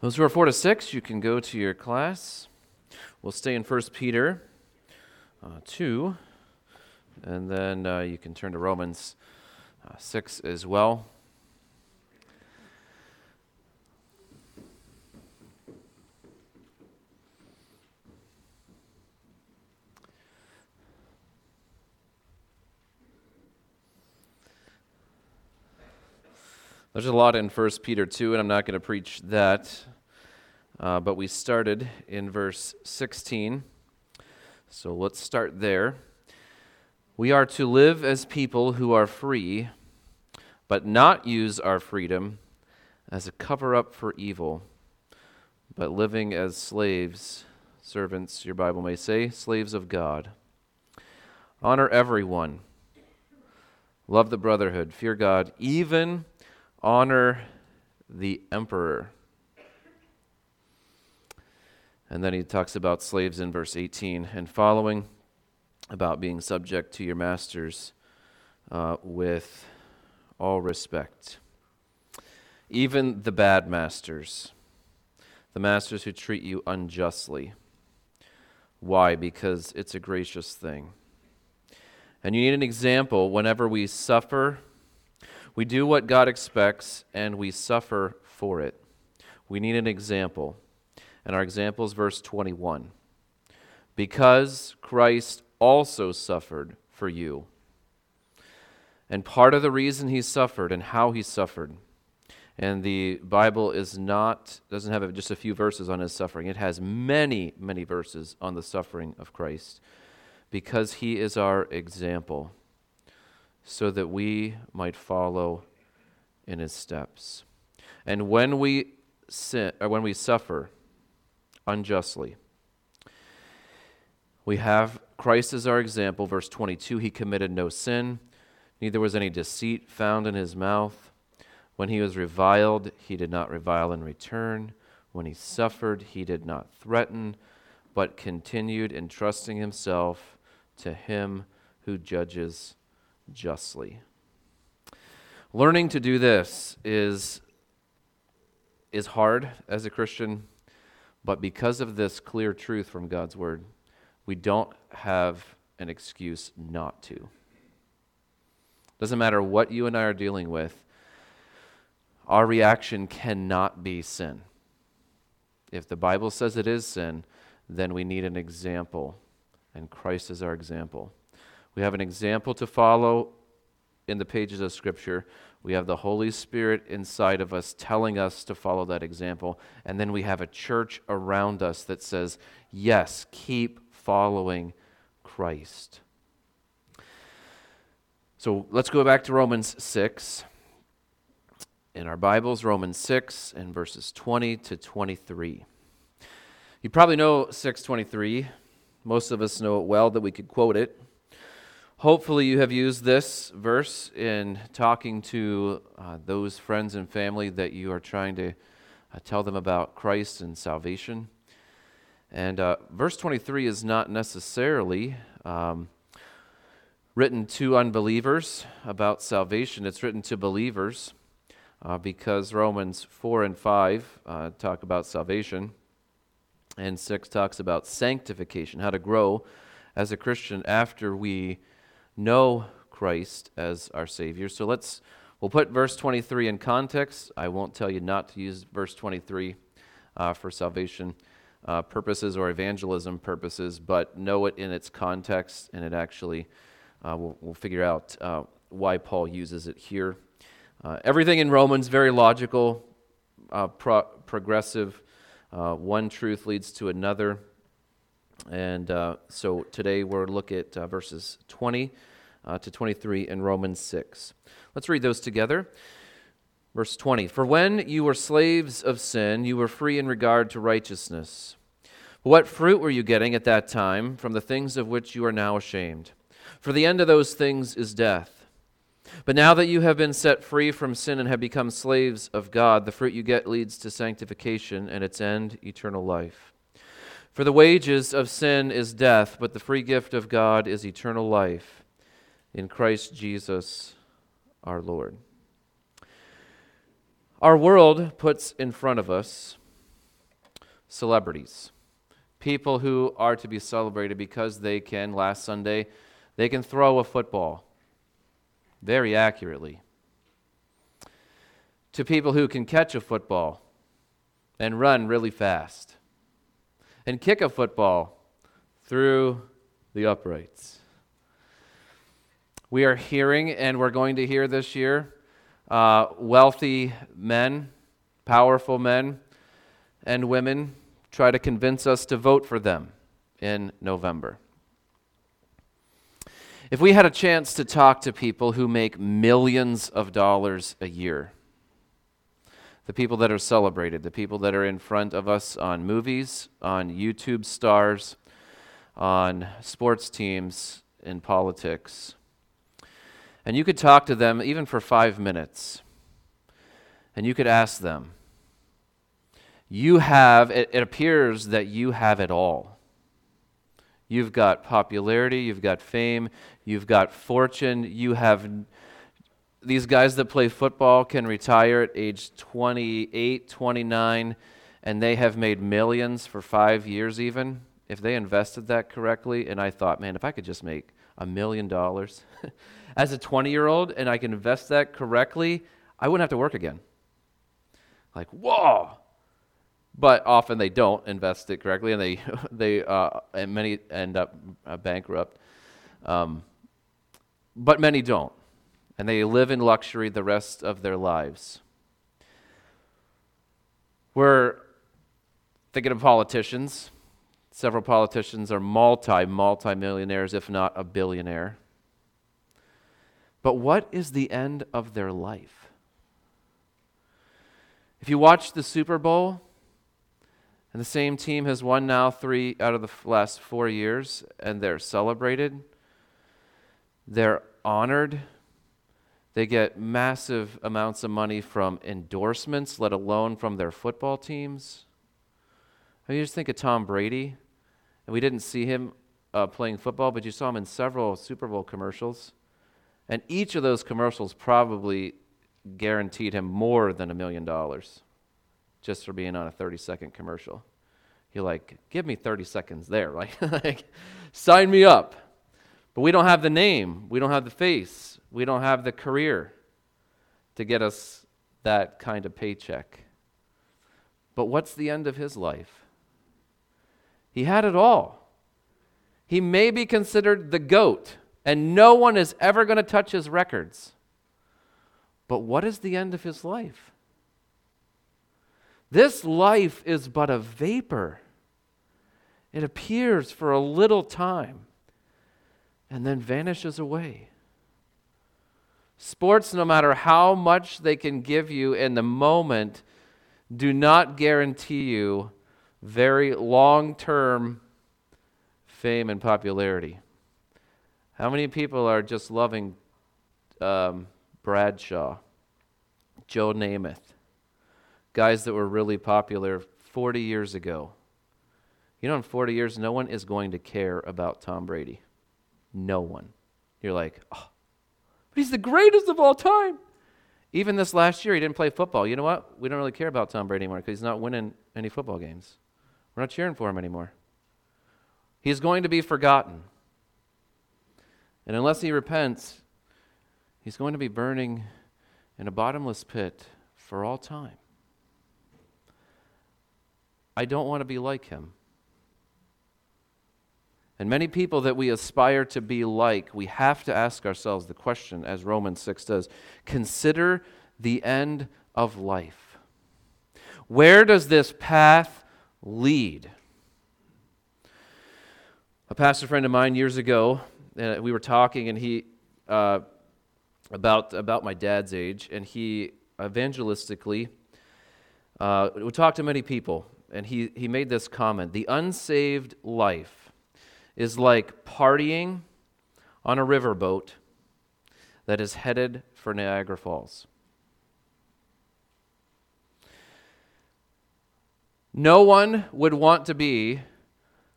Those who are 4 to 6, you can go to your class. We'll stay in 1 Peter uh, 2, and then uh, you can turn to Romans uh, 6 as well. There's a lot in 1 Peter 2, and I'm not going to preach that. Uh, but we started in verse 16. So let's start there. We are to live as people who are free, but not use our freedom as a cover up for evil, but living as slaves, servants, your Bible may say, slaves of God. Honor everyone. Love the brotherhood. Fear God, even honor the emperor. And then he talks about slaves in verse 18 and following, about being subject to your masters uh, with all respect. Even the bad masters, the masters who treat you unjustly. Why? Because it's a gracious thing. And you need an example whenever we suffer we do what God expects and we suffer for it. We need an example. And our example is verse 21. Because Christ also suffered for you. And part of the reason he suffered and how he suffered, and the Bible is not doesn't have just a few verses on his suffering. It has many, many verses on the suffering of Christ because he is our example so that we might follow in his steps. And when we sin or when we suffer unjustly, we have Christ as our example. Verse 22 He committed no sin, neither was any deceit found in his mouth. When he was reviled, he did not revile in return. When he suffered, he did not threaten, but continued entrusting himself to him who judges justly. Learning to do this is, is hard as a Christian, but because of this clear truth from God's Word, we don't have an excuse not to. Doesn't matter what you and I are dealing with, our reaction cannot be sin. If the Bible says it is sin, then we need an example, and Christ is our example. We have an example to follow in the pages of Scripture. We have the Holy Spirit inside of us telling us to follow that example. And then we have a church around us that says, yes, keep following Christ. So let's go back to Romans 6. In our Bibles, Romans 6 and verses 20 to 23. You probably know 623. Most of us know it well that we could quote it. Hopefully, you have used this verse in talking to uh, those friends and family that you are trying to uh, tell them about Christ and salvation. And uh, verse 23 is not necessarily um, written to unbelievers about salvation, it's written to believers uh, because Romans 4 and 5 uh, talk about salvation, and 6 talks about sanctification, how to grow as a Christian after we know Christ as our Savior. So let's, we'll put verse 23 in context. I won't tell you not to use verse 23 uh, for salvation uh, purposes or evangelism purposes, but know it in its context, and it actually, uh, we'll, we'll, figure out uh, why Paul uses it here. Uh, everything in Romans, very logical, uh, pro- progressive. one truth leads to another. And so today we'll look at verses 20 uh, to 23 in Romans 6. Let's read those together. Verse 20 For when you were slaves of sin, you were free in regard to righteousness. What fruit were you getting at that time from the things of which you are now ashamed? For the end of those things is death. But now that you have been set free from sin and have become slaves of God, the fruit you get leads to sanctification and its end, eternal life. For the wages of sin is death, but the free gift of God is eternal life in Christ Jesus our Lord. Our world puts in front of us celebrities, people who are to be celebrated because they can, last Sunday, they can throw a football very accurately. To people who can catch a football and run really fast and kick a football through the uprights. We are hearing, and we're going to hear this year, uh, wealthy men, powerful men, and women try to convince us to vote for them in November. If we had a chance to talk to people who make millions of dollars a year, the people that are celebrated, the people that are in front of us on movies, on YouTube stars, on sports teams, in politics, and you could talk to them even for five minutes, and you could ask them, you have, it, it appears that you have it all. You've got popularity, you've got fame, you've got fortune, you have. These guys that play football can retire at age 28, 29, and they have made millions for five years, even if they invested that correctly. And I thought, man, if I could just make a million dollars as a 20 year old and I can invest that correctly, I wouldn't have to work again. Like, whoa, but often they don't invest it correctly, and they they uh, and many end up uh, bankrupt. Um, but many don't, and they live in luxury the rest of their lives. We're thinking of politicians. Several politicians are multi multi millionaires, if not a billionaire. But what is the end of their life? If you watch the Super Bowl, and the same team has won now three out of the last four years, and they're celebrated. They're honored. They get massive amounts of money from endorsements, let alone from their football teams. I mean, you just think of Tom Brady, and we didn't see him uh, playing football, but you saw him in several Super Bowl commercials. And each of those commercials probably guaranteed him more than a million dollars just for being on a 30 second commercial. You're like, give me 30 seconds there. Like, like, sign me up. But we don't have the name, we don't have the face, we don't have the career to get us that kind of paycheck. But what's the end of his life? He had it all. He may be considered the goat, and no one is ever going to touch his records. But what is the end of his life? This life is but a vapor. It appears for a little time and then vanishes away. Sports, no matter how much they can give you in the moment, do not guarantee you very long term fame and popularity. How many people are just loving um, Bradshaw, Joe Namath? guys that were really popular 40 years ago. You know, in 40 years, no one is going to care about Tom Brady. No one. You're like, oh, but he's the greatest of all time. Even this last year, he didn't play football. You know what? We don't really care about Tom Brady anymore because he's not winning any football games. We're not cheering for him anymore. He's going to be forgotten. And unless he repents, he's going to be burning in a bottomless pit for all time. I don't want to be like him. And many people that we aspire to be like, we have to ask ourselves the question, as Romans 6 does consider the end of life. Where does this path lead? A pastor friend of mine years ago, and we were talking, and he uh, about about my dad's age, and he evangelistically uh, would talk to many people, and he, he made this comment The unsaved life is like partying on a riverboat that is headed for Niagara Falls. No one would want to be,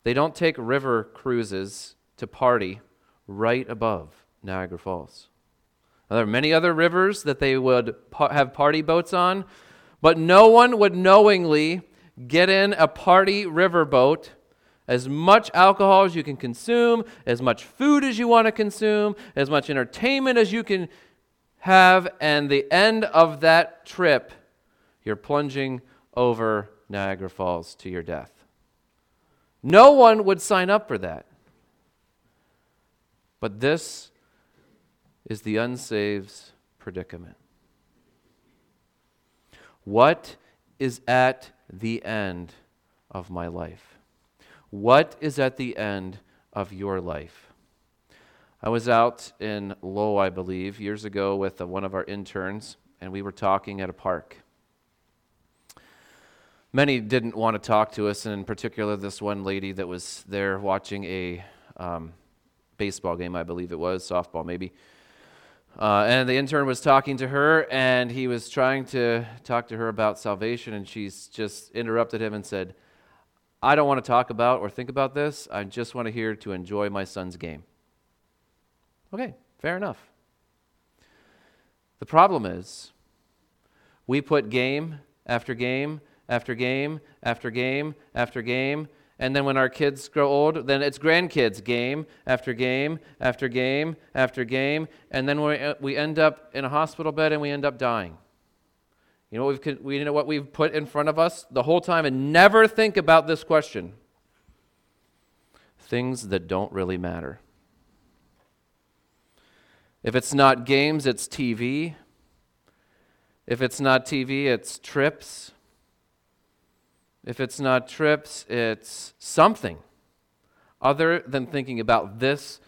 they don't take river cruises to party right above Niagara Falls. Now, there are many other rivers that they would have party boats on, but no one would knowingly get in a party river boat as much alcohol as you can consume, as much food as you want to consume, as much entertainment as you can have, and the end of that trip, you're plunging over Niagara Falls to your death. No one would sign up for that. But this is the unsaved's predicament. What is at the end of my life? What is at the end of your life? I was out in Lowell, I believe, years ago with one of our interns, and we were talking at a park. Many didn't want to talk to us, and in particular, this one lady that was there watching a um, baseball game, I believe it was, softball maybe. Uh, and the intern was talking to her, and he was trying to talk to her about salvation, and she's just interrupted him and said, I don't want to talk about or think about this. I just want to hear to enjoy my son's game. Okay, fair enough. The problem is, we put game after game after game after game after game and then when our kids grow old, then it's grandkids, game after game after game after game. And then we, we end up in a hospital bed and we end up dying. You know, we've, we know what we've put in front of us the whole time and never think about this question things that don't really matter. If it's not games, it's TV. If it's not TV, it's trips. If it's not trips, it's something other than thinking about this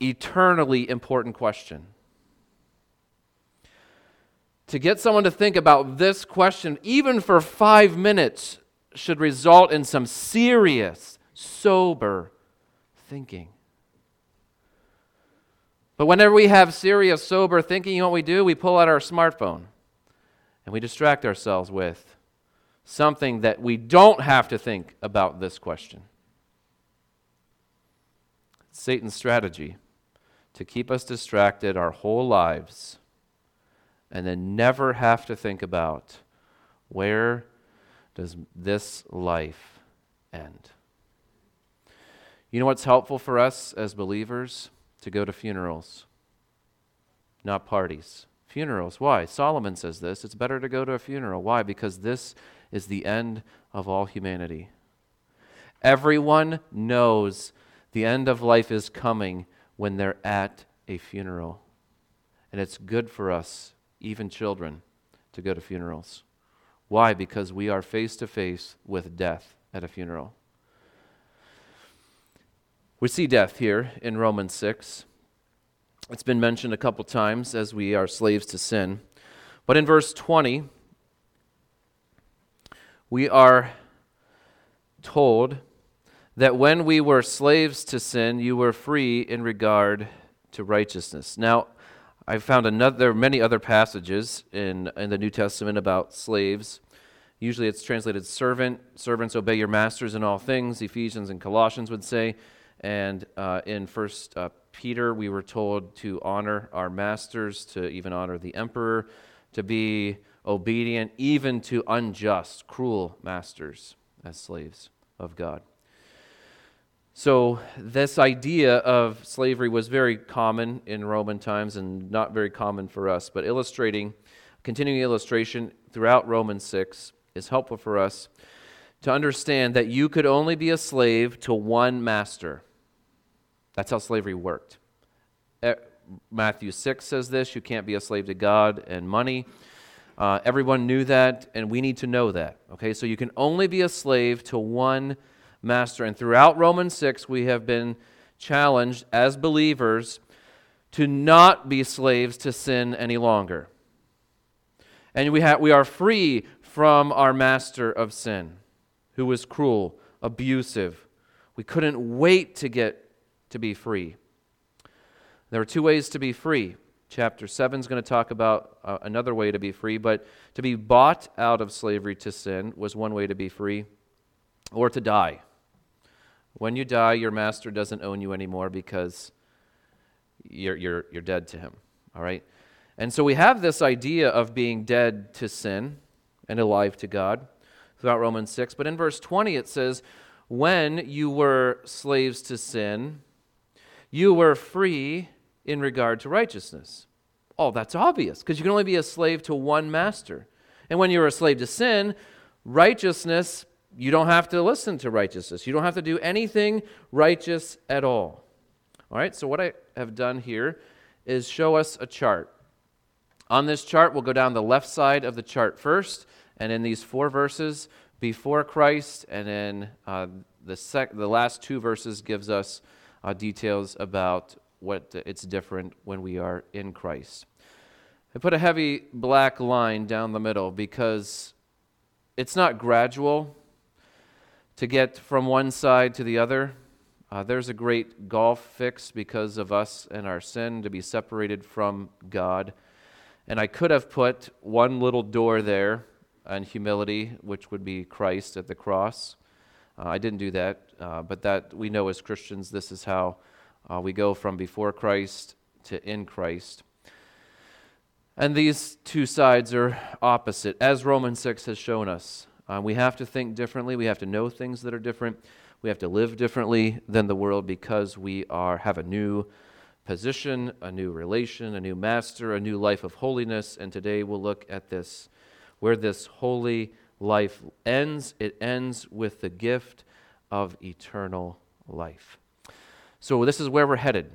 eternally important question. To get someone to think about this question, even for five minutes, should result in some serious, sober thinking. But whenever we have serious, sober thinking, you know what we do? We pull out our smartphone and we distract ourselves with something that we don't have to think about this question. Satan's strategy to keep us distracted our whole lives and then never have to think about where does this life end. You know what's helpful for us as believers? To go to funerals, not parties. Funerals. Why? Solomon says this. It's better to go to a funeral. Why? Because this is the end of all humanity. Everyone knows the end of life is coming when they're at a funeral. And it's good for us, even children, to go to funerals. Why? Because we are face to face with death at a funeral. We see death here in Romans 6. It's been mentioned a couple times as we are slaves to sin. But in verse 20, we are told that when we were slaves to sin, you were free in regard to righteousness. Now, I found another, many other passages in, in the New Testament about slaves. Usually it's translated servant. Servants obey your masters in all things, Ephesians and Colossians would say. And uh, in First uh, Peter, we were told to honor our masters, to even honor the emperor, to be obedient even to unjust, cruel masters as slaves of God. So, this idea of slavery was very common in Roman times and not very common for us, but illustrating, continuing illustration throughout Romans 6 is helpful for us to understand that you could only be a slave to one master. That's how slavery worked. Matthew 6 says this you can't be a slave to God and money. Uh, everyone knew that, and we need to know that. Okay, so you can only be a slave to one master. And throughout Romans 6, we have been challenged as believers to not be slaves to sin any longer. And we, have, we are free from our master of sin, who was cruel, abusive. We couldn't wait to get to be free. There are two ways to be free chapter 7 is going to talk about uh, another way to be free, but to be bought out of slavery to sin was one way to be free, or to die. When you die, your master doesn't own you anymore because you're, you're, you're dead to him. All right? And so we have this idea of being dead to sin and alive to God throughout Romans 6. But in verse 20, it says, When you were slaves to sin, you were free in regard to righteousness. Oh, that's obvious, because you can only be a slave to one master. And when you're a slave to sin, righteousness, you don't have to listen to righteousness. You don't have to do anything righteous at all. All right, so what I have done here is show us a chart. On this chart, we'll go down the left side of the chart first, and in these four verses, before Christ, and then uh, the, sec- the last two verses gives us uh, details about what it's different when we are in Christ. I put a heavy black line down the middle because it's not gradual to get from one side to the other. Uh, there's a great golf fix because of us and our sin to be separated from God. And I could have put one little door there on humility, which would be Christ at the cross. Uh, I didn't do that, uh, but that we know as Christians, this is how uh, we go from before Christ to in Christ. And these two sides are opposite, as Romans 6 has shown us. Uh, we have to think differently. We have to know things that are different. We have to live differently than the world because we are have a new position, a new relation, a new master, a new life of holiness. And today we'll look at this, where this holy life ends. It ends with the gift of eternal life. So this is where we're headed.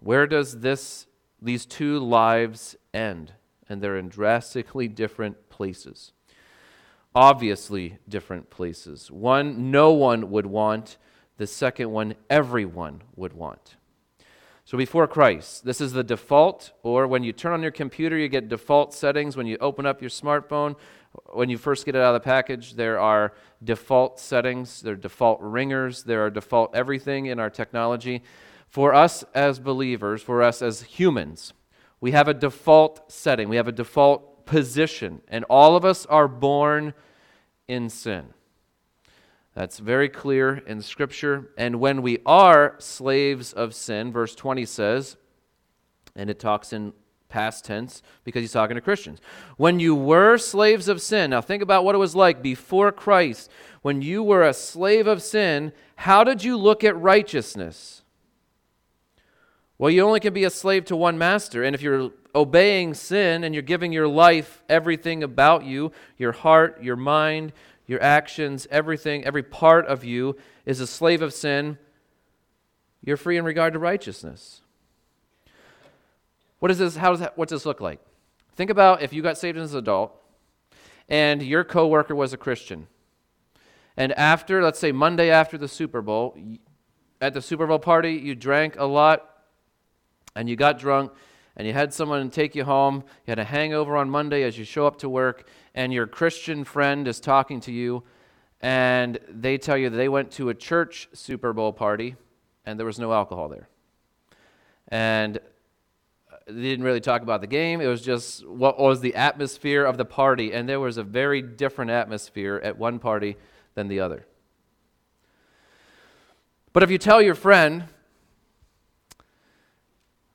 Where does this these two lives end? And they're in drastically different places. Obviously different places. One no one would want, the second one everyone would want. So before Christ, this is the default, or when you turn on your computer, you get default settings. When you open up your smartphone, when you first get it out of the package, there are default settings, there are default ringers, there are default everything in our technology. For us as believers, for us as humans, we have a default setting, we have a default position, and all of us are born in sin. That's very clear in Scripture. And when we are slaves of sin, verse 20 says, and it talks in past tense because he's talking to Christians. When you were slaves of sin, now think about what it was like before Christ. When you were a slave of sin, how did you look at righteousness? Well, you only can be a slave to one master. And if you're obeying sin and you're giving your life, everything about you, your heart, your mind, your actions, everything, every part of you is a slave of sin, you're free in regard to righteousness. What is this? How does that, what's this look like? Think about if you got saved as an adult and your coworker was a Christian. And after, let's say Monday after the Super Bowl, at the Super Bowl party, you drank a lot and you got drunk and you had someone take you home, you had a hangover on Monday as you show up to work, and your Christian friend is talking to you, and they tell you they went to a church Super Bowl party and there was no alcohol there. And they didn't really talk about the game. It was just what was the atmosphere of the party, and there was a very different atmosphere at one party than the other. But if you tell your friend,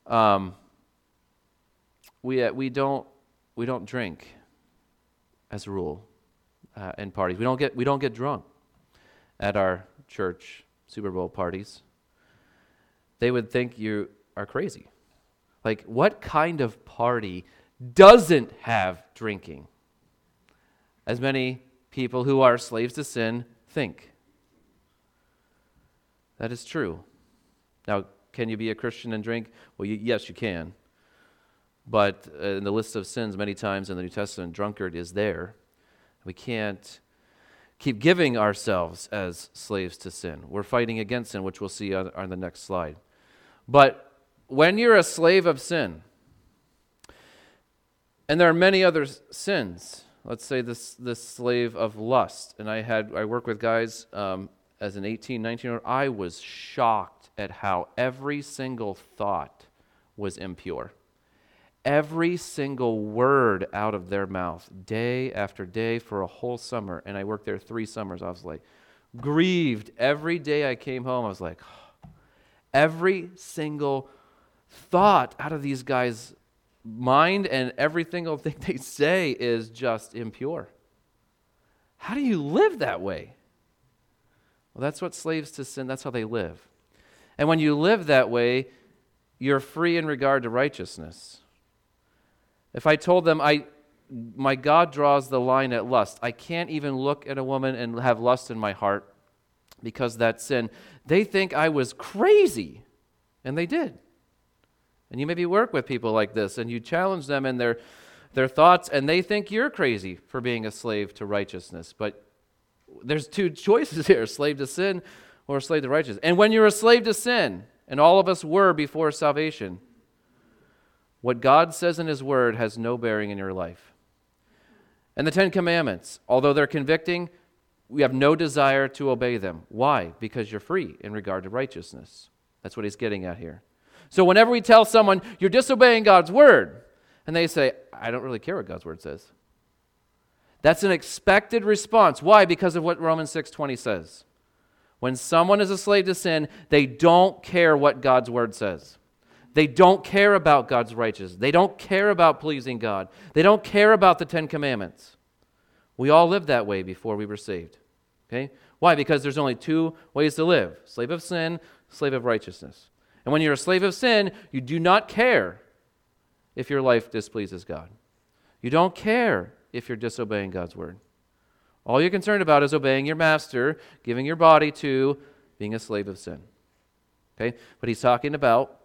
um, we, uh, we, don't, we don't drink as a rule uh, in parties. We don't, get, we don't get drunk at our church Super Bowl parties. They would think you are crazy. Like, what kind of party doesn't have drinking? As many people who are slaves to sin think. That is true. Now, can you be a Christian and drink? Well, you, yes, you can. But uh, in the list of sins, many times in the New Testament, drunkard is there. We can't keep giving ourselves as slaves to sin. We're fighting against sin, which we'll see on, on the next slide. But when you're a slave of sin, and there are many other sins, let's say this, this slave of lust, and I had I work with guys um, as an 18, 19 year old, I was shocked at how every single thought was impure every single word out of their mouth day after day for a whole summer. And I worked there three summers. I was like, grieved. Every day I came home, I was like, every single thought out of these guys' mind and every single thing they say is just impure. How do you live that way? Well, that's what slaves to sin, that's how they live. And when you live that way, you're free in regard to righteousness. If I told them, I, my God draws the line at lust, I can't even look at a woman and have lust in my heart because that's sin, they think I was crazy. And they did. And you maybe work with people like this and you challenge them in their, their thoughts, and they think you're crazy for being a slave to righteousness. But there's two choices here slave to sin or slave to righteousness. And when you're a slave to sin, and all of us were before salvation, what God says in His Word has no bearing in your life. And the Ten Commandments, although they're convicting, we have no desire to obey them. Why? Because you're free in regard to righteousness. That's what he's getting at here. So whenever we tell someone, you're disobeying God's word, and they say, I don't really care what God's word says. That's an expected response. Why? Because of what Romans 6:20 says. When someone is a slave to sin, they don't care what God's word says. They don't care about God's righteousness. They don't care about pleasing God. They don't care about the 10 commandments. We all lived that way before we were saved. Okay? Why? Because there's only two ways to live slave of sin, slave of righteousness. And when you're a slave of sin, you do not care if your life displeases God. You don't care if you're disobeying God's word. All you're concerned about is obeying your master, giving your body to being a slave of sin. Okay? But he's talking about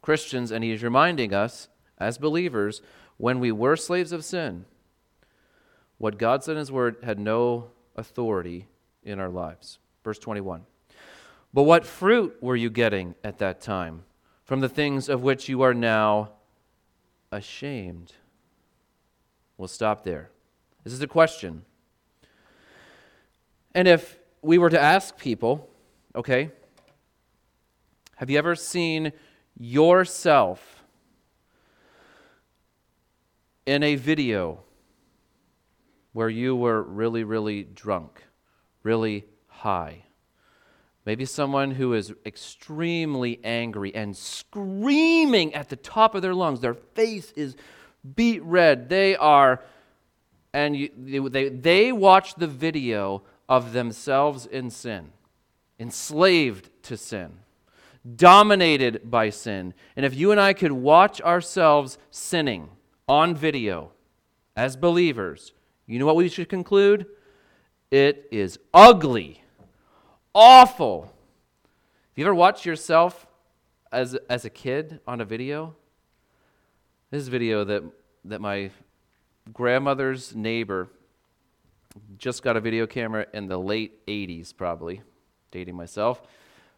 Christians, and he's reminding us as believers when we were slaves of sin, what God said in his word had no authority in our lives. Verse 21. But what fruit were you getting at that time from the things of which you are now ashamed? We'll stop there. This is a question. And if we were to ask people, okay, have you ever seen yourself in a video where you were really, really drunk, really high. Maybe someone who is extremely angry and screaming at the top of their lungs. Their face is beet red. They are, and you, they, they watch the video of themselves in sin, enslaved to sin, dominated by sin. And if you and I could watch ourselves sinning on video as believers, you know what we should conclude? It is ugly, awful. Have you ever watched yourself as, as a kid on a video? This is video that, that my grandmother's neighbor just got a video camera in the late 80s, probably, dating myself.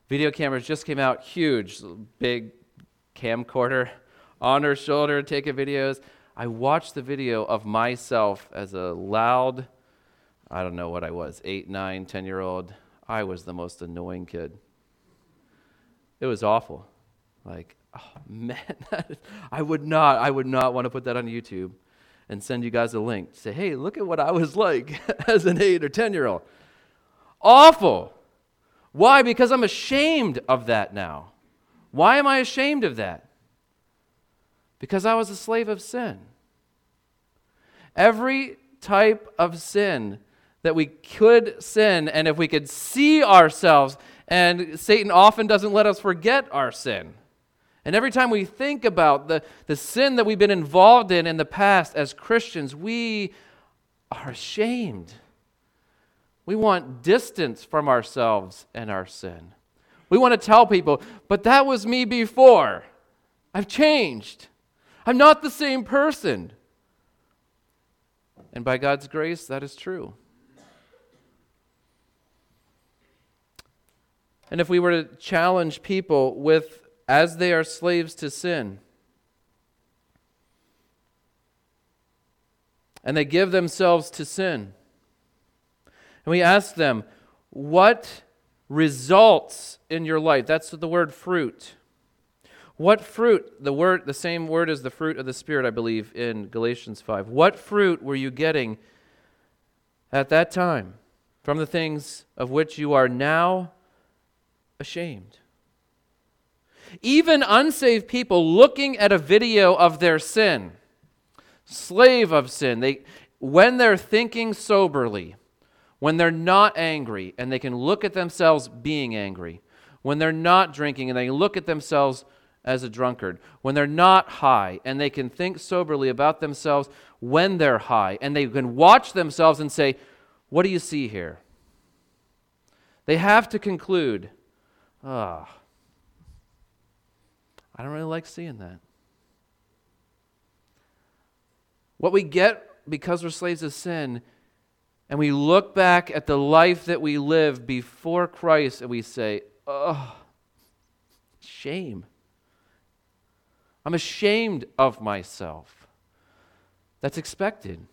Video cameras just came out, huge, big camcorder on her shoulder, taking videos. I watched the video of myself as a loud, I don't know what I was, eight, nine, ten year old. I was the most annoying kid. It was awful. Like, oh man, I would not, I would not want to put that on YouTube and send you guys a link. To say, hey, look at what I was like as an eight or ten year old. Awful. Why? Because I'm ashamed of that now. Why am I ashamed of that? because I was a slave of sin. Every type of sin that we could sin, and if we could see ourselves, and Satan often doesn't let us forget our sin. And every time we think about the, the sin that we've been involved in in the past as Christians, we are ashamed. We want distance from ourselves and our sin. We want to tell people, but that was me before. I've changed. I'm not the same person. And by God's grace, that is true. And if we were to challenge people with, as they are slaves to sin, and they give themselves to sin, and we ask them, what results in your life? That's the word fruit. What fruit, the word the same word as the fruit of the spirit I believe in Galatians 5. What fruit were you getting at that time from the things of which you are now ashamed? Even unsaved people looking at a video of their sin, slave of sin, they when they're thinking soberly, when they're not angry and they can look at themselves being angry, when they're not drinking and they look at themselves as a drunkard, when they're not high and they can think soberly about themselves when they're high, and they can watch themselves and say, What do you see here? They have to conclude, Ah, oh, I don't really like seeing that. What we get because we're slaves of sin, and we look back at the life that we lived before Christ and we say, oh, shame. I'm ashamed of myself. That's expected.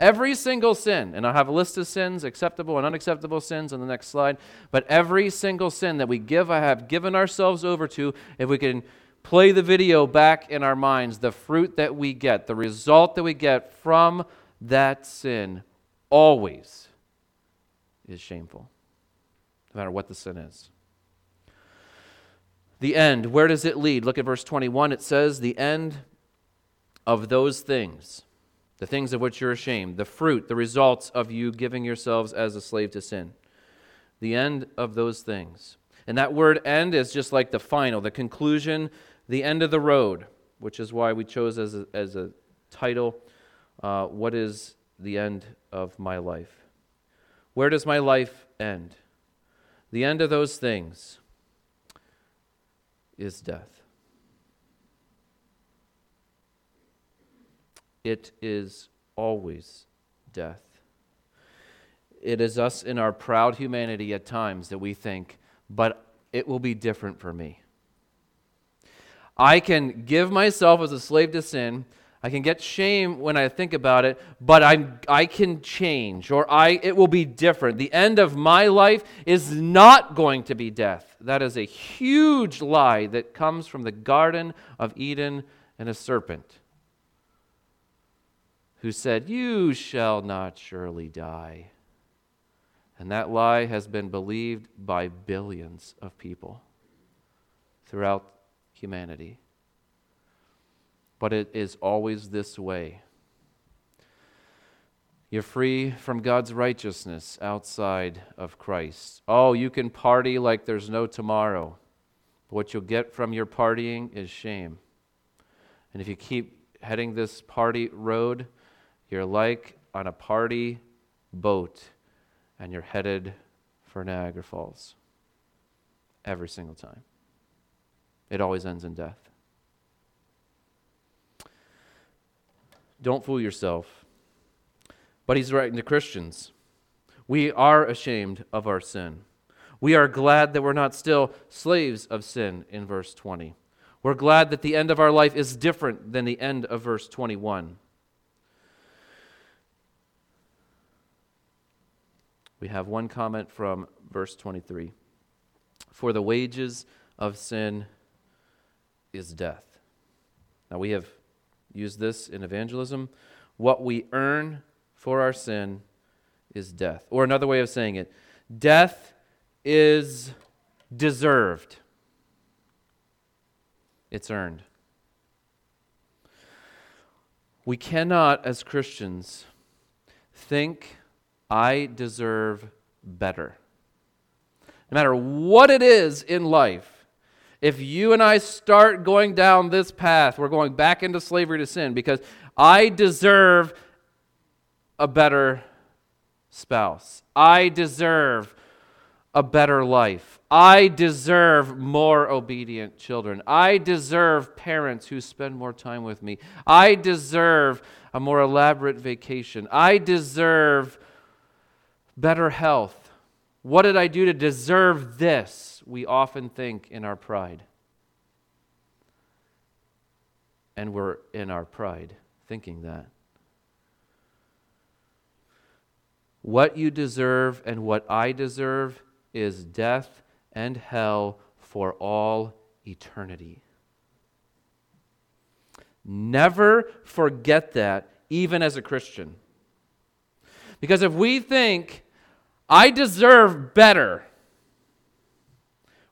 Every single sin, and I'll have a list of sins, acceptable and unacceptable sins on the next slide, but every single sin that we give, I have given ourselves over to, if we can play the video back in our minds, the fruit that we get, the result that we get from that sin always is shameful, no matter what the sin is. The end, where does it lead? Look at verse 21. It says, The end of those things, the things of which you're ashamed, the fruit, the results of you giving yourselves as a slave to sin. The end of those things. And that word end is just like the final, the conclusion, the end of the road, which is why we chose as a, as a title, uh, What is the End of My Life? Where does my life end? The end of those things is death. It is always death. It is us in our proud humanity at times that we think, but it will be different for me. I can give myself as a slave to sin. I can get shame when I think about it, but I'm, I can change or I, it will be different. The end of my life is not going to be death. That is a huge lie that comes from the Garden of Eden and a serpent who said, You shall not surely die. And that lie has been believed by billions of people throughout humanity but it is always this way. You're free from God's righteousness outside of Christ. Oh, you can party like there's no tomorrow. But what you'll get from your partying is shame. And if you keep heading this party road, you're like on a party boat and you're headed for Niagara Falls every single time. It always ends in death. Don't fool yourself. But he's writing to Christians. We are ashamed of our sin. We are glad that we're not still slaves of sin in verse 20. We're glad that the end of our life is different than the end of verse 21. We have one comment from verse 23 For the wages of sin is death. Now we have used this in evangelism. What we earn for our sin is death. Or another way of saying it, death is deserved, it's earned. We cannot, as Christians, think, I deserve better. No matter what it is in life, if you and I start going down this path, we're going back into slavery to sin because I deserve a better spouse. I deserve a better life. I deserve more obedient children. I deserve parents who spend more time with me. I deserve a more elaborate vacation. I deserve better health. What did I do to deserve this? we often think in our pride. And we're in our pride thinking that. What you deserve and what I deserve is death and hell for all eternity. Never forget that, even as a Christian. Because if we think, I deserve better,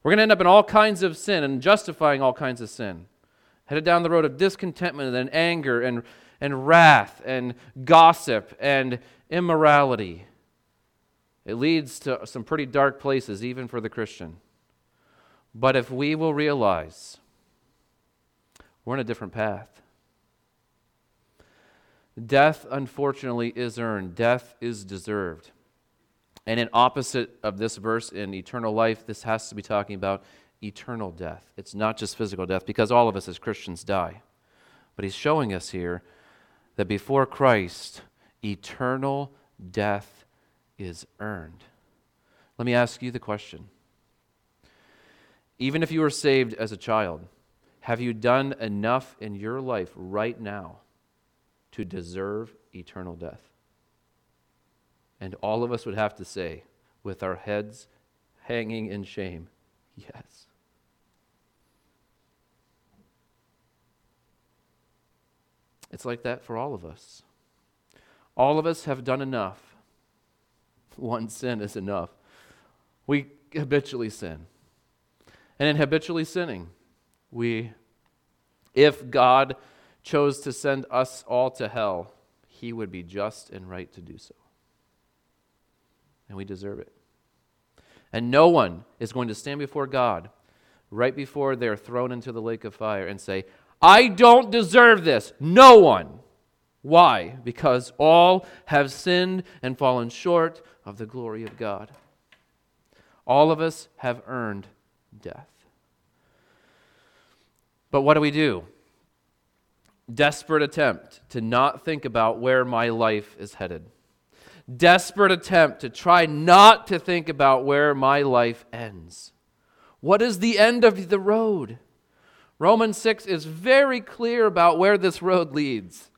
we're going to end up in all kinds of sin and justifying all kinds of sin. Headed down the road of discontentment and anger and, and wrath and gossip and immorality. It leads to some pretty dark places, even for the Christian. But if we will realize we're on a different path, death, unfortunately, is earned, death is deserved. And in opposite of this verse in eternal life, this has to be talking about eternal death. It's not just physical death, because all of us as Christians die. But he's showing us here that before Christ, eternal death is earned. Let me ask you the question. Even if you were saved as a child, have you done enough in your life right now to deserve eternal death? And all of us would have to say, with our heads hanging in shame, yes. It's like that for all of us. All of us have done enough. One sin is enough. We habitually sin. And in habitually sinning, we, if God chose to send us all to hell, he would be just and right to do so. And we deserve it. And no one is going to stand before God right before they're thrown into the lake of fire and say, I don't deserve this. No one. Why? Because all have sinned and fallen short of the glory of God. All of us have earned death. But what do we do? Desperate attempt to not think about where my life is headed. Desperate attempt to try not to think about where my life ends. What is the end of the road? Romans 6 is very clear about where this road leads.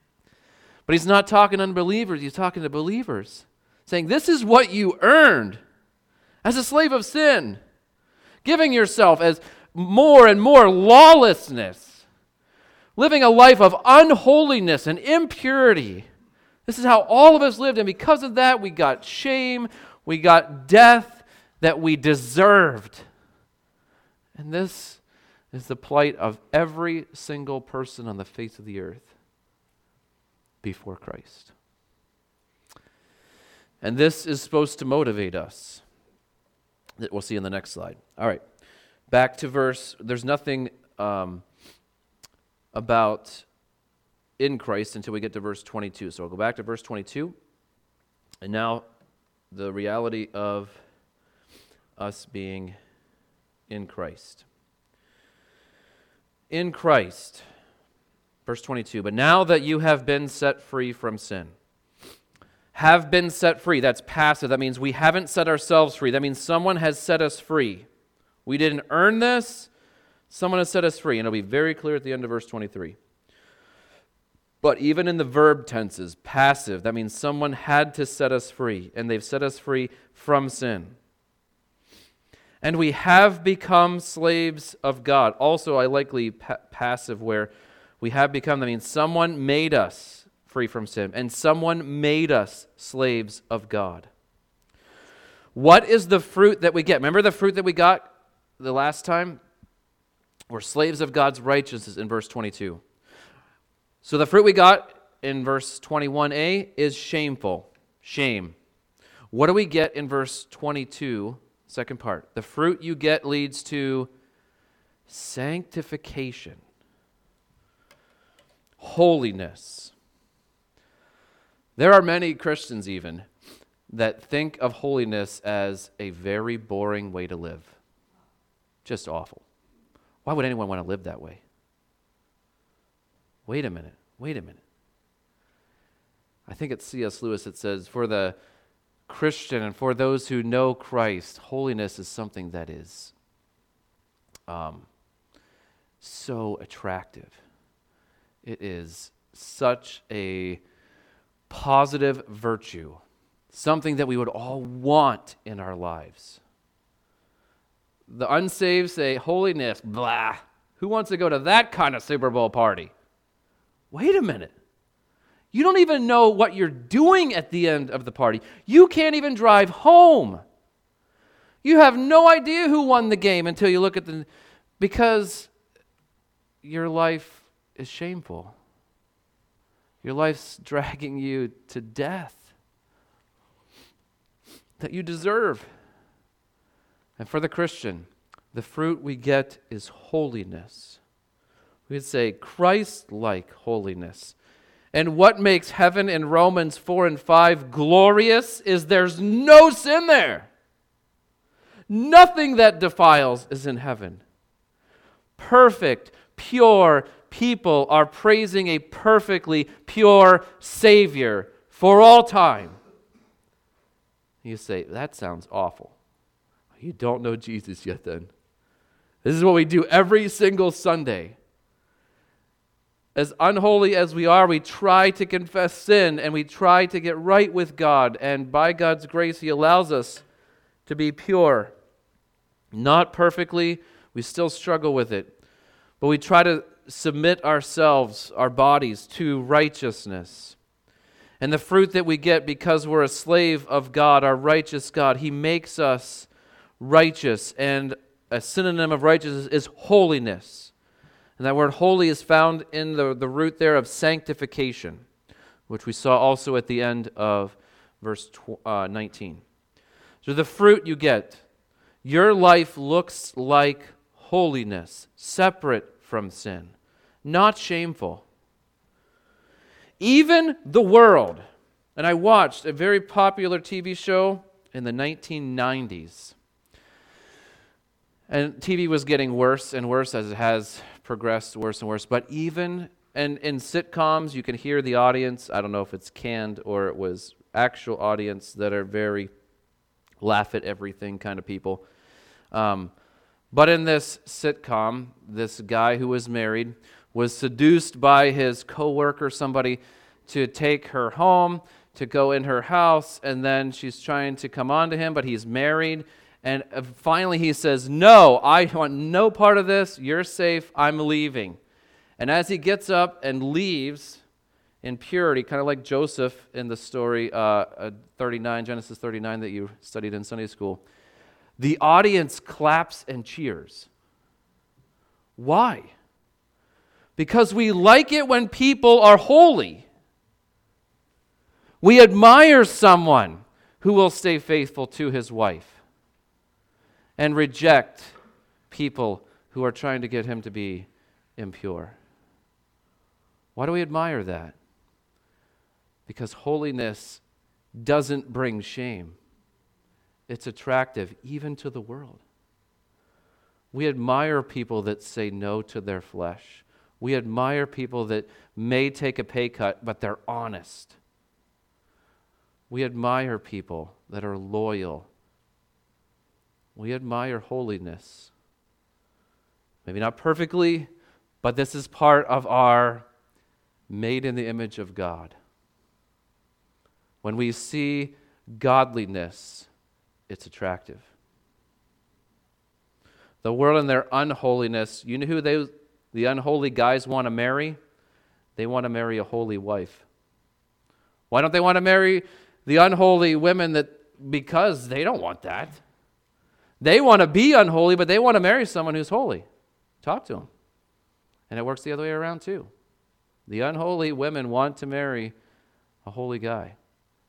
But he's not talking to unbelievers, he's talking to believers, saying, This is what you earned as a slave of sin, giving yourself as more and more lawlessness, living a life of unholiness and impurity. This is how all of us lived, and because of that, we got shame, we got death that we deserved. And this is the plight of every single person on the face of the earth before Christ. And this is supposed to motivate us. That we'll see in the next slide. All right. Back to verse, there's nothing um, about in Christ until we get to verse 22. So I'll go back to verse 22. And now the reality of us being in Christ in Christ. Verse 22 But now that you have been set free from sin, have been set free. That's passive. That means we haven't set ourselves free. That means someone has set us free. We didn't earn this, someone has set us free. And it'll be very clear at the end of verse 23. But even in the verb tenses, passive, that means someone had to set us free, and they've set us free from sin and we have become slaves of God. Also, I likely pa- passive where we have become, that means someone made us free from sin, and someone made us slaves of God. What is the fruit that we get? Remember the fruit that we got the last time? We're slaves of God's righteousness in verse 22. So the fruit we got in verse 21a is shameful. Shame. What do we get in verse 22 Second part. The fruit you get leads to sanctification, holiness. There are many Christians, even, that think of holiness as a very boring way to live. Just awful. Why would anyone want to live that way? Wait a minute. Wait a minute. I think it's C.S. Lewis that says, For the Christian and for those who know Christ, holiness is something that is um, so attractive. It is such a positive virtue, something that we would all want in our lives. The unsaved say, holiness, blah. Who wants to go to that kind of Super Bowl party? Wait a minute. You don't even know what you're doing at the end of the party. You can't even drive home. You have no idea who won the game until you look at the. Because your life is shameful. Your life's dragging you to death. that you deserve. And for the Christian, the fruit we get is holiness. We say Christ like holiness. And what makes heaven in Romans 4 and 5 glorious is there's no sin there. Nothing that defiles is in heaven. Perfect, pure people are praising a perfectly pure Savior for all time. You say, that sounds awful. You don't know Jesus yet, then. This is what we do every single Sunday. As unholy as we are, we try to confess sin and we try to get right with God. And by God's grace, He allows us to be pure. Not perfectly, we still struggle with it. But we try to submit ourselves, our bodies, to righteousness. And the fruit that we get because we're a slave of God, our righteous God, He makes us righteous. And a synonym of righteousness is holiness. And that word holy is found in the, the root there of sanctification, which we saw also at the end of verse tw- uh, 19. So the fruit you get, your life looks like holiness, separate from sin, not shameful. Even the world, and I watched a very popular TV show in the 1990s. And TV was getting worse and worse as it has progressed worse and worse. But even and in sitcoms, you can hear the audience. I don't know if it's canned or it was actual audience that are very laugh at everything kind of people. Um, but in this sitcom, this guy who was married was seduced by his coworker, somebody, to take her home, to go in her house, and then she's trying to come on to him, but he's married. And uh, finally he says, No, I want no part of this. You're safe. I'm leaving. And as he gets up and leaves in purity, kind of like Joseph in the story uh, uh, 39, Genesis 39 that you studied in Sunday school, the audience claps and cheers. Why? Because we like it when people are holy. We admire someone who will stay faithful to his wife and reject people who are trying to get him to be impure. Why do we admire that? Because holiness doesn't bring shame it's attractive even to the world. We admire people that say no to their flesh. We admire people that may take a pay cut, but they're honest. We admire people that are loyal. We admire holiness. Maybe not perfectly, but this is part of our made in the image of God. When we see godliness, it's attractive. The world and their unholiness, you know who they, the unholy guys want to marry? They want to marry a holy wife. Why don't they want to marry the unholy women that because they don't want that. They want to be unholy, but they want to marry someone who's holy. Talk to them. And it works the other way around too. The unholy women want to marry a holy guy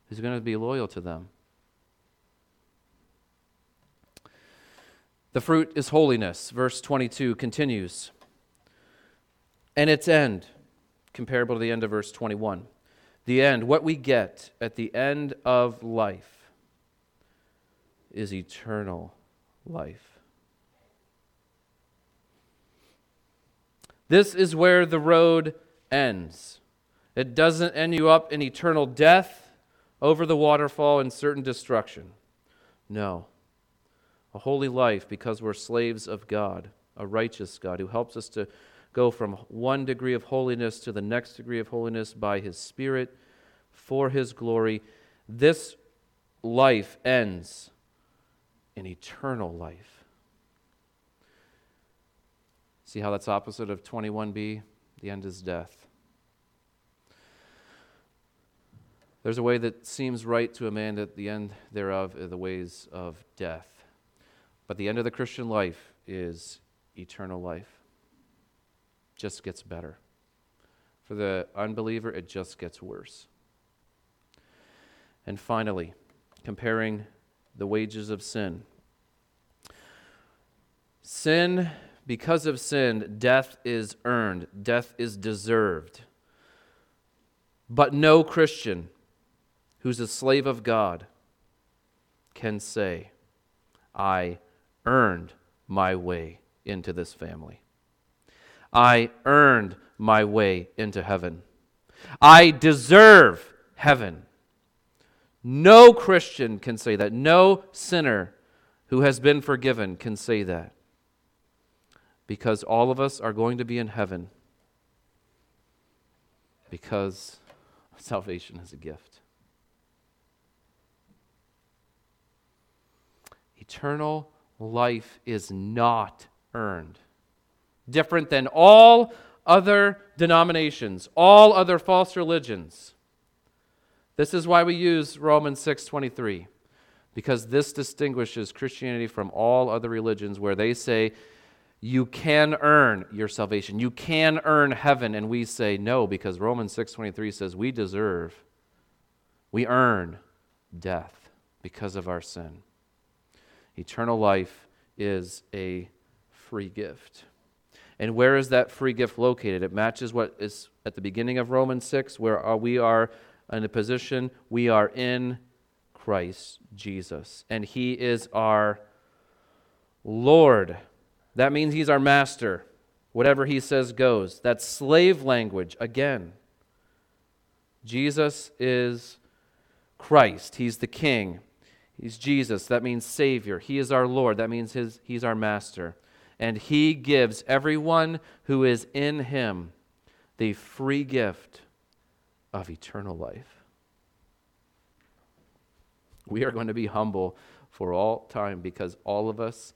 who's going to be loyal to them. The fruit is holiness. Verse 22 continues. And its end, comparable to the end of verse 21. The end, what we get at the end of life, is eternal life. This is where the road ends. It doesn't end you up in eternal death over the waterfall and certain destruction. No a holy life because we're slaves of God, a righteous God who helps us to go from one degree of holiness to the next degree of holiness by his Spirit for his glory. This life ends in eternal life. See how that's opposite of 21b? The end is death. There's a way that seems right to a man that the end thereof are the ways of death. But the end of the Christian life is eternal life. Just gets better. For the unbeliever, it just gets worse. And finally, comparing the wages of sin. Sin, because of sin, death is earned, death is deserved. But no Christian who's a slave of God can say, I earned my way into this family. I earned my way into heaven. I deserve heaven. No Christian can say that. No sinner who has been forgiven can say that. Because all of us are going to be in heaven because salvation is a gift. Eternal life is not earned. Different than all other denominations, all other false religions. This is why we use Romans 6:23 because this distinguishes Christianity from all other religions where they say you can earn your salvation. You can earn heaven and we say no because Romans 6:23 says we deserve we earn death because of our sin. Eternal life is a free gift. And where is that free gift located? It matches what is at the beginning of Romans 6, where uh, we are in the position, we are in Christ Jesus. And He is our Lord. That means He's our master. Whatever He says goes. That's slave language again. Jesus is Christ, He's the King. He's Jesus. That means Savior. He is our Lord. That means his, He's our Master. And He gives everyone who is in Him the free gift of eternal life. We are going to be humble for all time because all of us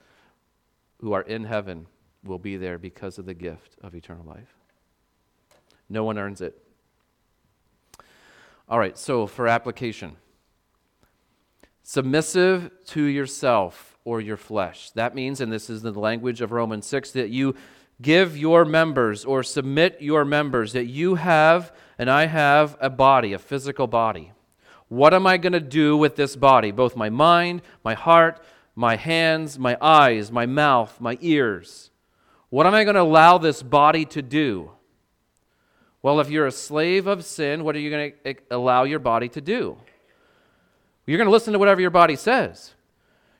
who are in heaven will be there because of the gift of eternal life. No one earns it. All right, so for application submissive to yourself or your flesh. That means, and this is the language of Romans 6, that you give your members or submit your members, that you have and I have a body, a physical body. What am I going to do with this body? Both my mind, my heart, my hands, my eyes, my mouth, my ears. What am I going to allow this body to do? Well, if you're a slave of sin, what are you going to allow your body to do? You're going to listen to whatever your body says.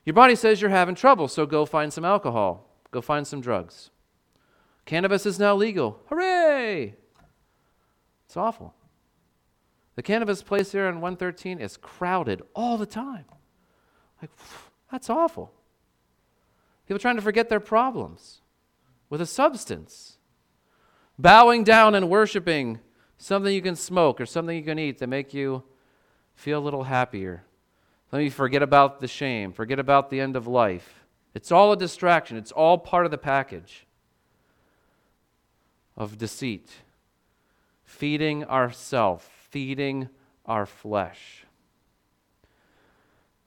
Your body says you're having trouble, so go find some alcohol, go find some drugs. Cannabis is now legal. Hooray! It's awful. The cannabis place here on 113 is crowded all the time. Like, that's awful. People trying to forget their problems with a substance. Bowing down and worshiping something you can smoke or something you can eat to make you feel a little happier. Let me forget about the shame, forget about the end of life. It's all a distraction, it's all part of the package of deceit. Feeding ourself, feeding our flesh.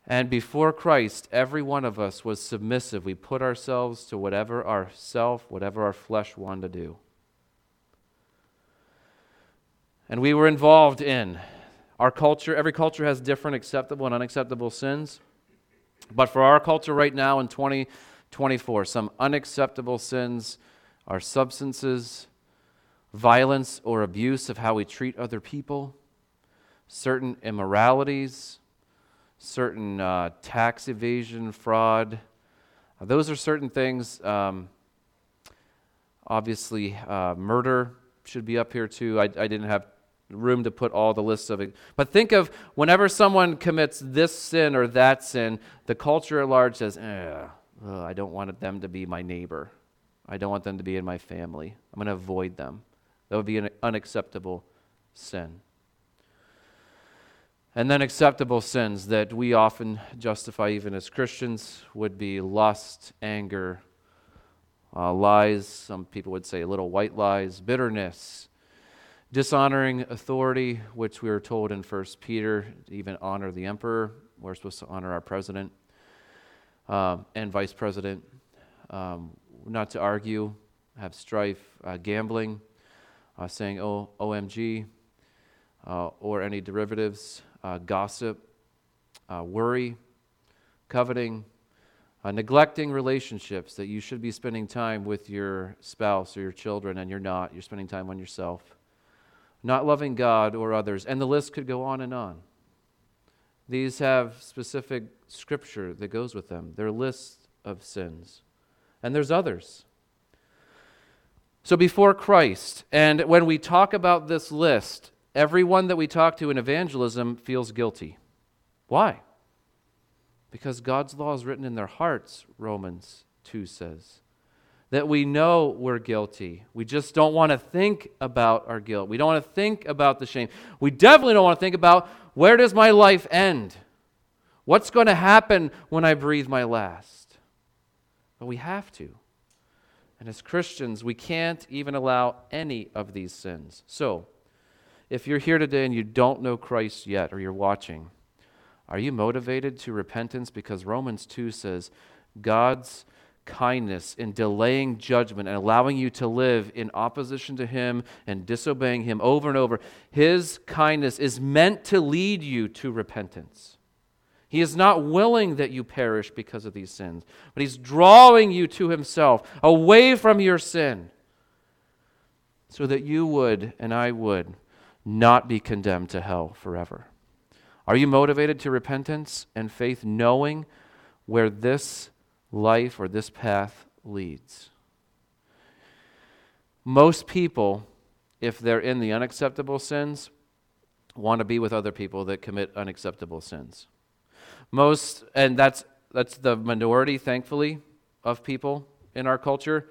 And before Christ, every one of us was submissive. We put ourselves to whatever our self, whatever our flesh wanted to do. And we were involved in our culture, every culture has different acceptable and unacceptable sins. But for our culture right now in 2024, some unacceptable sins are substances, violence or abuse of how we treat other people, certain immoralities, certain uh, tax evasion, fraud. Uh, those are certain things. Um, obviously, uh, murder should be up here too. I, I didn't have room to put all the lists of it. But think of whenever someone commits this sin or that sin, the culture at large says, eh, I don't want them to be my neighbor. I don't want them to be in my family. I'm going to avoid them. That would be an unacceptable sin. And then acceptable sins that we often justify even as Christians would be lust, anger, uh, lies. Some people would say little white lies, bitterness, dishonoring authority, which we are told in 1 Peter, even honor the emperor. We're supposed to honor our president um, and vice president. Um, not to argue, have strife, uh, gambling, uh, saying oh, OMG, uh, or any derivatives, uh, gossip, uh, worry, coveting, uh, neglecting relationships that you should be spending time with your spouse or your children, and you're not. You're spending time on yourself. Not loving God or others. And the list could go on and on. These have specific scripture that goes with them. They're lists of sins. And there's others. So before Christ, and when we talk about this list, everyone that we talk to in evangelism feels guilty. Why? Because God's law is written in their hearts, Romans 2 says. That we know we're guilty. We just don't want to think about our guilt. We don't want to think about the shame. We definitely don't want to think about where does my life end? What's going to happen when I breathe my last? But we have to. And as Christians, we can't even allow any of these sins. So, if you're here today and you don't know Christ yet, or you're watching, are you motivated to repentance? Because Romans 2 says God's kindness in delaying judgment and allowing you to live in opposition to Him and disobeying Him over and over, His kindness is meant to lead you to repentance. He is not willing that you perish because of these sins, but He's drawing you to Himself, away from your sin, so that you would and I would not be condemned to hell forever. Are you motivated to repentance and faith knowing where this life or this path leads? Most people, if they're in the unacceptable sins, want to be with other people that commit unacceptable sins. Most, and that's, that's the minority, thankfully, of people in our culture.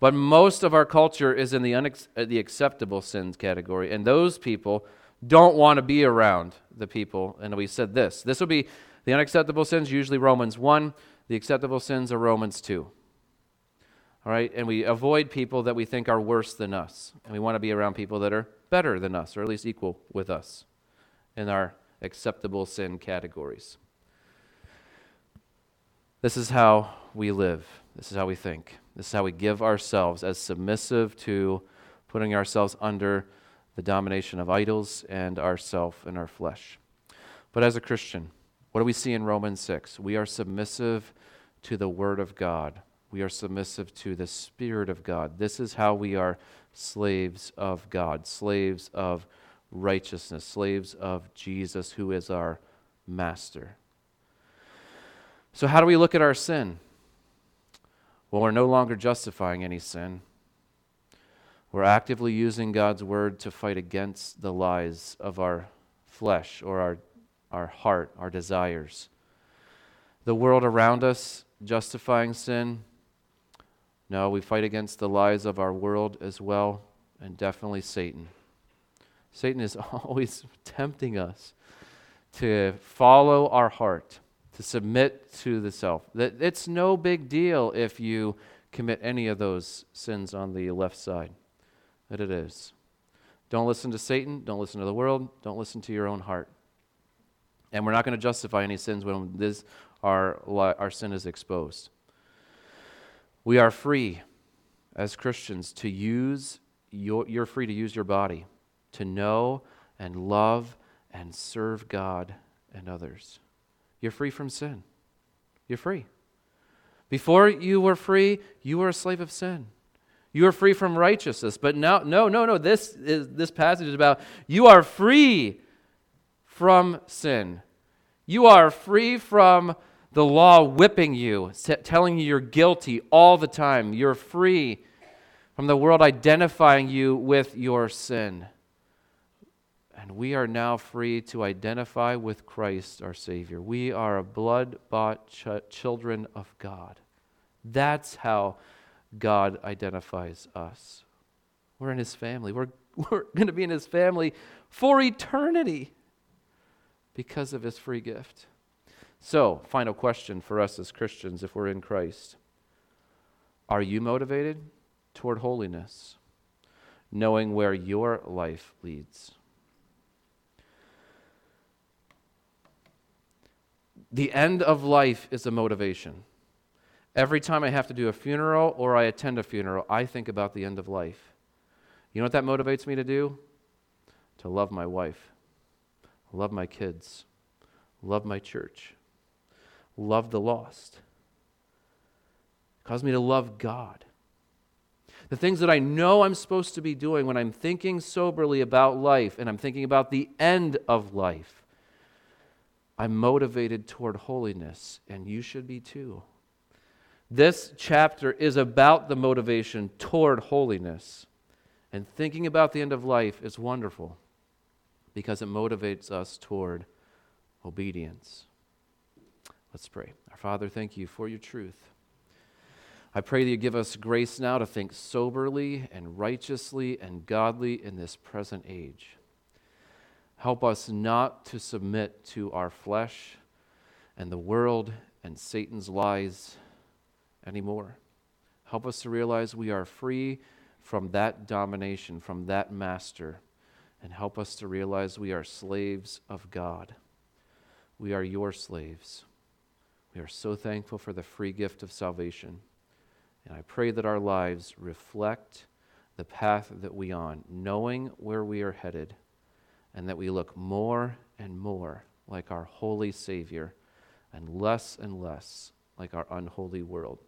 But most of our culture is in the, unex- uh, the acceptable sins category. And those people don't want to be around the people. And we said this this will be the unacceptable sins, usually Romans 1. The acceptable sins are Romans 2. All right? And we avoid people that we think are worse than us. And we want to be around people that are better than us, or at least equal with us in our acceptable sin categories. This is how we live. This is how we think. This is how we give ourselves as submissive to putting ourselves under the domination of idols and ourself and our flesh. But as a Christian, what do we see in Romans 6? We are submissive to the Word of God. We are submissive to the Spirit of God. This is how we are slaves of God, slaves of righteousness, slaves of Jesus, who is our master. So, how do we look at our sin? Well, we're no longer justifying any sin. We're actively using God's word to fight against the lies of our flesh or our, our heart, our desires. The world around us justifying sin. No, we fight against the lies of our world as well, and definitely Satan. Satan is always tempting us to follow our heart, to submit to the self. That it's no big deal if you commit any of those sins on the left side that it is. Don't listen to Satan. Don't listen to the world. Don't listen to your own heart. And we're not going to justify any sins when this, our, our sin is exposed. We are free as Christians to use, your, you're free to use your body to know and love and serve God and others. You're free from sin. You're free. Before you were free, you were a slave of sin. You were free from righteousness. But now, no, no, no. This, is, this passage is about you are free from sin. You are free from the law whipping you, telling you you're guilty all the time. You're free from the world identifying you with your sin. And we are now free to identify with Christ, our Savior. We are a blood bought ch- children of God. That's how God identifies us. We're in his family. We're, we're going to be in his family for eternity because of his free gift. So, final question for us as Christians if we're in Christ Are you motivated toward holiness, knowing where your life leads? The end of life is a motivation. Every time I have to do a funeral or I attend a funeral, I think about the end of life. You know what that motivates me to do? To love my wife, love my kids, love my church. love the lost. It caused me to love God. The things that I know I'm supposed to be doing when I'm thinking soberly about life and I'm thinking about the end of life, I'm motivated toward holiness, and you should be too. This chapter is about the motivation toward holiness. And thinking about the end of life is wonderful because it motivates us toward obedience. Let's pray. Our Father, thank you for your truth. I pray that you give us grace now to think soberly and righteously and godly in this present age. Help us not to submit to our flesh and the world and Satan's lies anymore. Help us to realize we are free from that domination, from that master, and help us to realize we are slaves of God. We are your slaves. We are so thankful for the free gift of salvation. And I pray that our lives reflect the path that we on, knowing where we are headed, and that we look more and more like our holy Savior and less and less like our unholy world.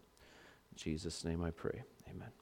In Jesus' name I pray. Amen.